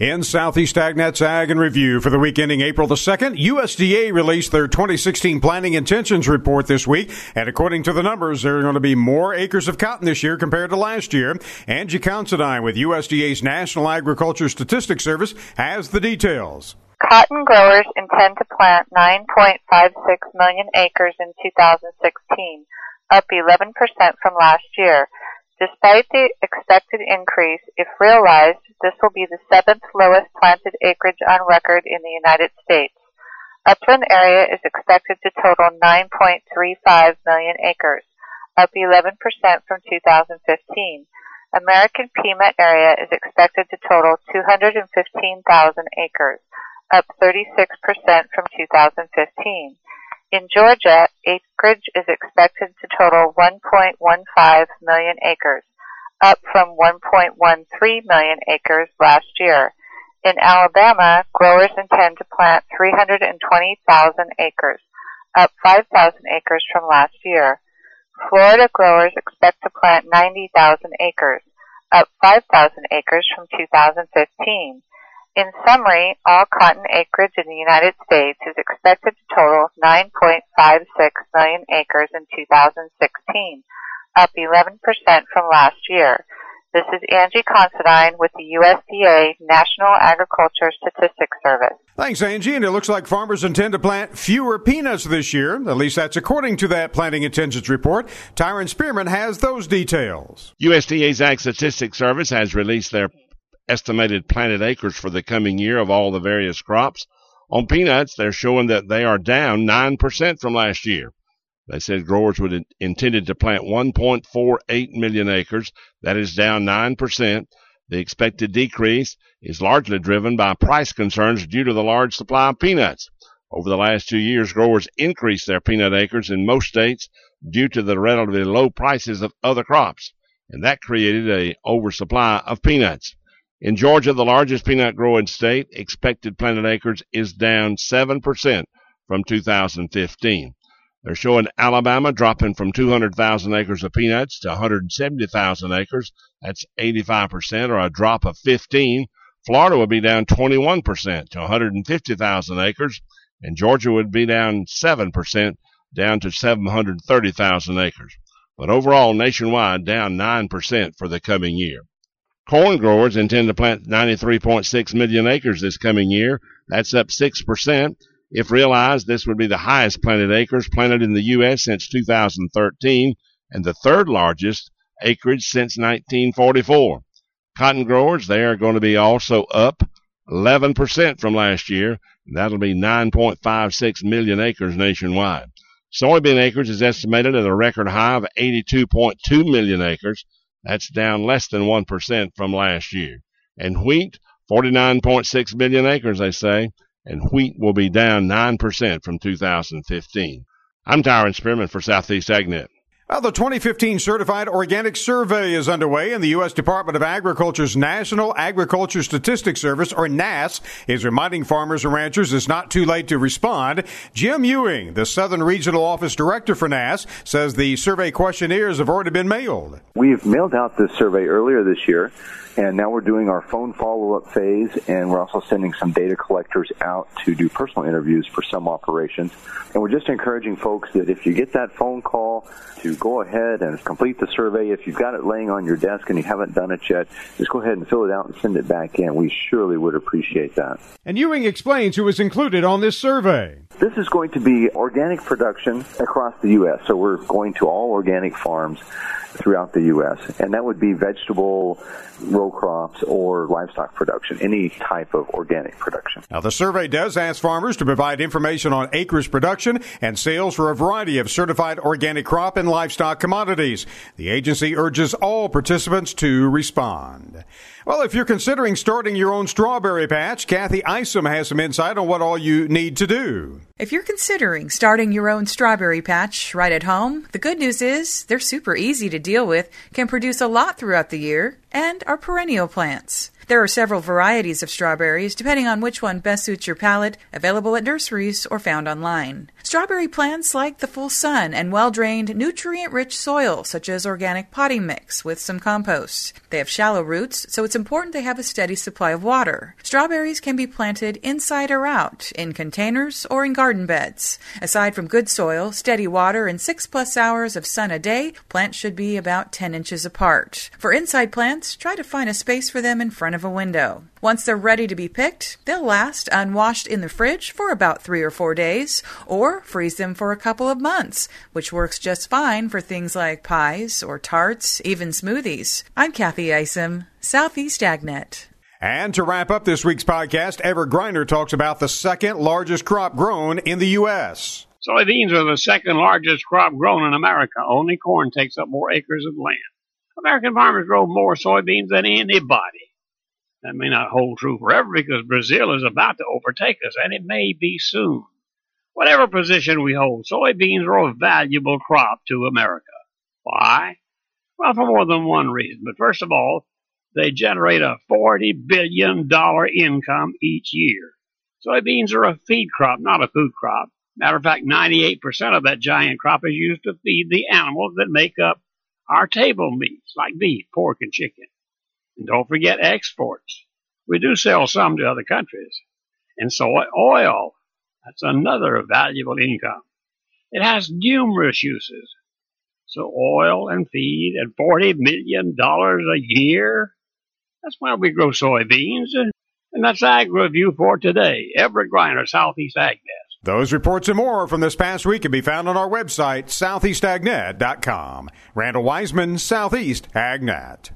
In Southeast AgNet's Ag and Review for the week ending April the 2nd, USDA released their 2016 Planting Intentions Report this week, and according to the numbers, there are going to be more acres of cotton this year compared to last year. Angie Considine with USDA's National Agriculture Statistics Service has the details. Cotton growers intend to plant 9.56 million acres in 2016, up 11% from last year. Despite the expected increase, if realized, this will be the seventh lowest planted acreage on record in the United States. Upland area is expected to total 9.35 million acres, up 11% from 2015. American Pima area is expected to total 215,000 acres, up 36% from 2015. In Georgia, acreage is expected to total 1.15 million acres, up from 1.13 million acres last year. In Alabama, growers intend to plant 320,000 acres, up 5,000 acres from last year. Florida growers expect to plant 90,000 acres, up 5,000 acres from 2015. In summary, all cotton acreage in the United States is expected to total 9.56 million acres in 2016, up 11% from last year. This is Angie Considine with the USDA National Agriculture Statistics Service. Thanks, Angie. And it looks like farmers intend to plant fewer peanuts this year. At least that's according to that planting intentions report. Tyron Spearman has those details. USDA's Ag Statistics Service has released their estimated planted acres for the coming year of all the various crops. On peanuts, they're showing that they are down 9% from last year. They said growers would intended to plant 1.48 million acres. That is down 9%. The expected decrease is largely driven by price concerns due to the large supply of peanuts. Over the last two years, growers increased their peanut acres in most states due to the relatively low prices of other crops, and that created a oversupply of peanuts. In Georgia, the largest peanut growing state, expected planted acres is down 7% from 2015. They're showing Alabama dropping from 200,000 acres of peanuts to 170,000 acres. That's 85% or a drop of 15. Florida would be down 21% to 150,000 acres and Georgia would be down 7% down to 730,000 acres. But overall, nationwide, down 9% for the coming year. Corn growers intend to plant 93.6 million acres this coming year. That's up 6%. If realized, this would be the highest planted acres planted in the U.S. since 2013 and the third largest acreage since 1944. Cotton growers, they are going to be also up 11% from last year. That'll be 9.56 million acres nationwide. Soybean acres is estimated at a record high of 82.2 million acres. That's down less than 1% from last year. And wheat, 49.6 million acres, they say, and wheat will be down 9% from 2015. I'm Tyron Spearman for Southeast AgNet. Well, the 2015 Certified Organic Survey is underway, and the U.S. Department of Agriculture's National Agriculture Statistics Service, or NASS, is reminding farmers and ranchers it's not too late to respond. Jim Ewing, the Southern Regional Office Director for NASS, says the survey questionnaires have already been mailed. We've mailed out this survey earlier this year and now we're doing our phone follow-up phase, and we're also sending some data collectors out to do personal interviews for some operations. And we're just encouraging folks that if you get that phone call, to go ahead and complete the survey. If you've got it laying on your desk and you haven't done it yet, just go ahead and fill it out and send it back in. We surely would appreciate that. And Ewing explains who is included on this survey. This is going to be organic production across the U.S. So we're going to all organic farms throughout the U.S. And that would be vegetable, row crops, or livestock production, any type of organic production. Now, the survey does ask farmers to provide information on acreage production and sales for a variety of certified organic crop and livestock commodities. The agency urges all participants to respond. Well, if you're considering starting your own strawberry patch, Kathy Isom has some insight on what all you need to do. If you're considering starting your own strawberry patch right at home, the good news is they're super easy to deal with, can produce a lot throughout the year, and are perennial plants. There are several varieties of strawberries, depending on which one best suits your palate, available at nurseries or found online. Strawberry plants like the full sun and well drained, nutrient rich soil, such as organic potting mix with some compost. They have shallow roots, so it's important they have a steady supply of water. Strawberries can be planted inside or out, in containers or in garden beds. Aside from good soil, steady water, and six plus hours of sun a day, plants should be about 10 inches apart. For inside plants, try to find a space for them in front of a window. Once they're ready to be picked, they'll last unwashed in the fridge for about three or four days, or freeze them for a couple of months, which works just fine for things like pies or tarts, even smoothies. I'm Kathy Isom, Southeast Agnet. And to wrap up this week's podcast, Everett Griner talks about the second largest crop grown in the U.S. Soybeans are the second largest crop grown in America. Only corn takes up more acres of land. American farmers grow more soybeans than anybody. That may not hold true forever because Brazil is about to overtake us, and it may be soon. Whatever position we hold, soybeans are a valuable crop to America. Why? Well, for more than one reason. But first of all, they generate a $40 billion income each year. Soybeans are a feed crop, not a food crop. Matter of fact, 98% of that giant crop is used to feed the animals that make up our table meats, like beef, pork, and chicken. And don't forget exports. We do sell some to other countries. And soy oil, that's another valuable income. It has numerous uses. So oil and feed and $40 million a year. That's why we grow soybeans. And that's Ag Review for today. Everett Griner, Southeast AgNet. Those reports and more from this past week can be found on our website, southeastagnet.com. Randall Wiseman, Southeast AgNet.